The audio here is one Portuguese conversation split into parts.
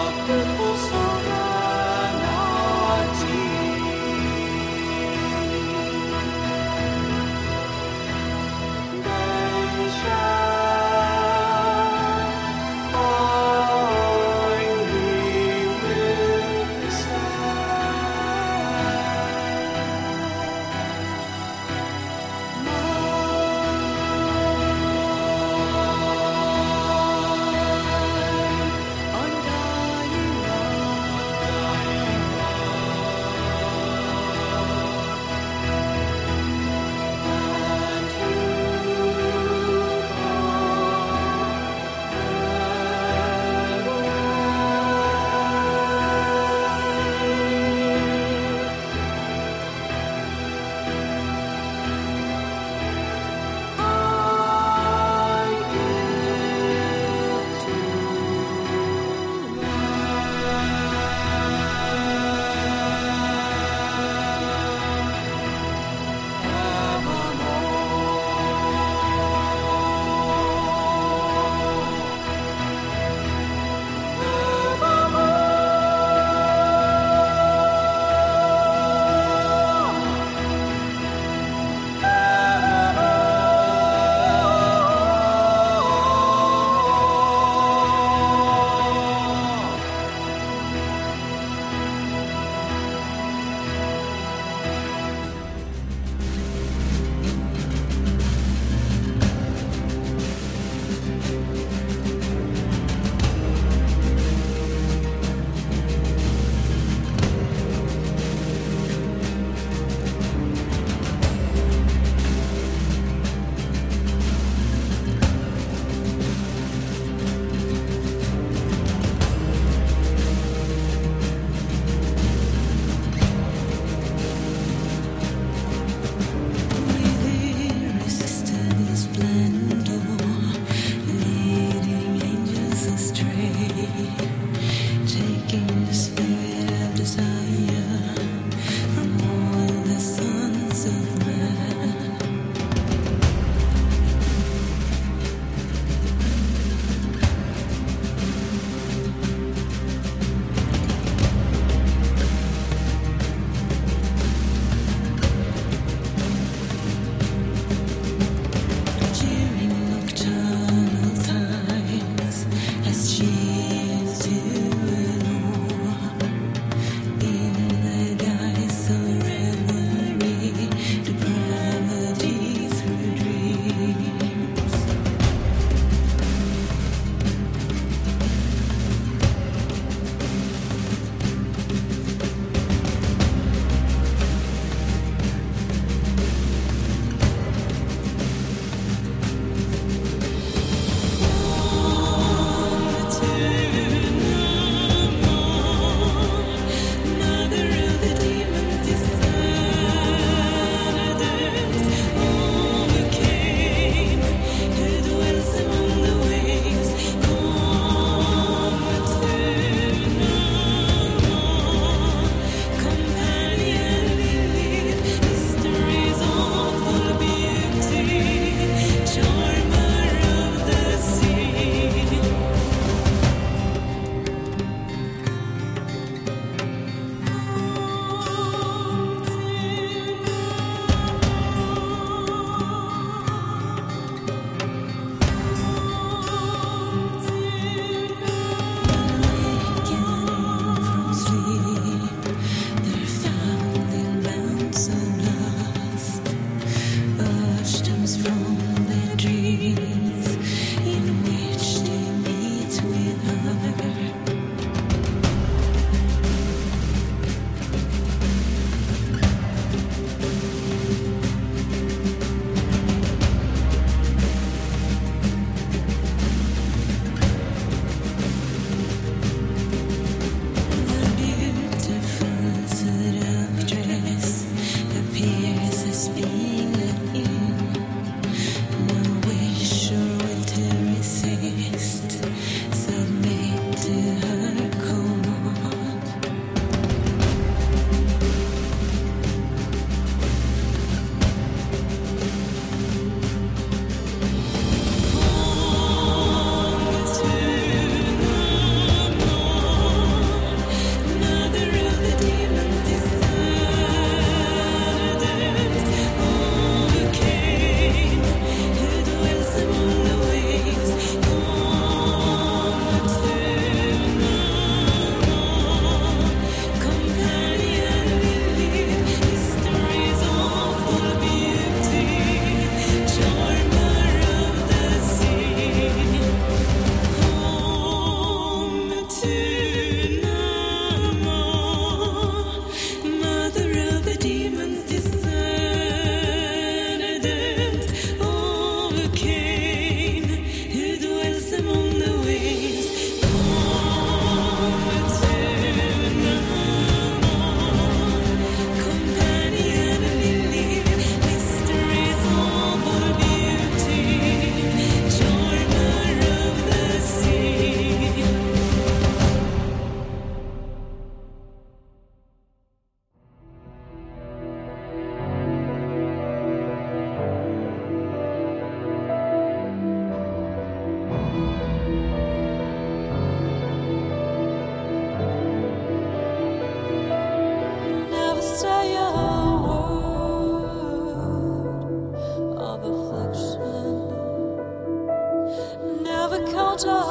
a perfusão.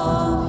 Love.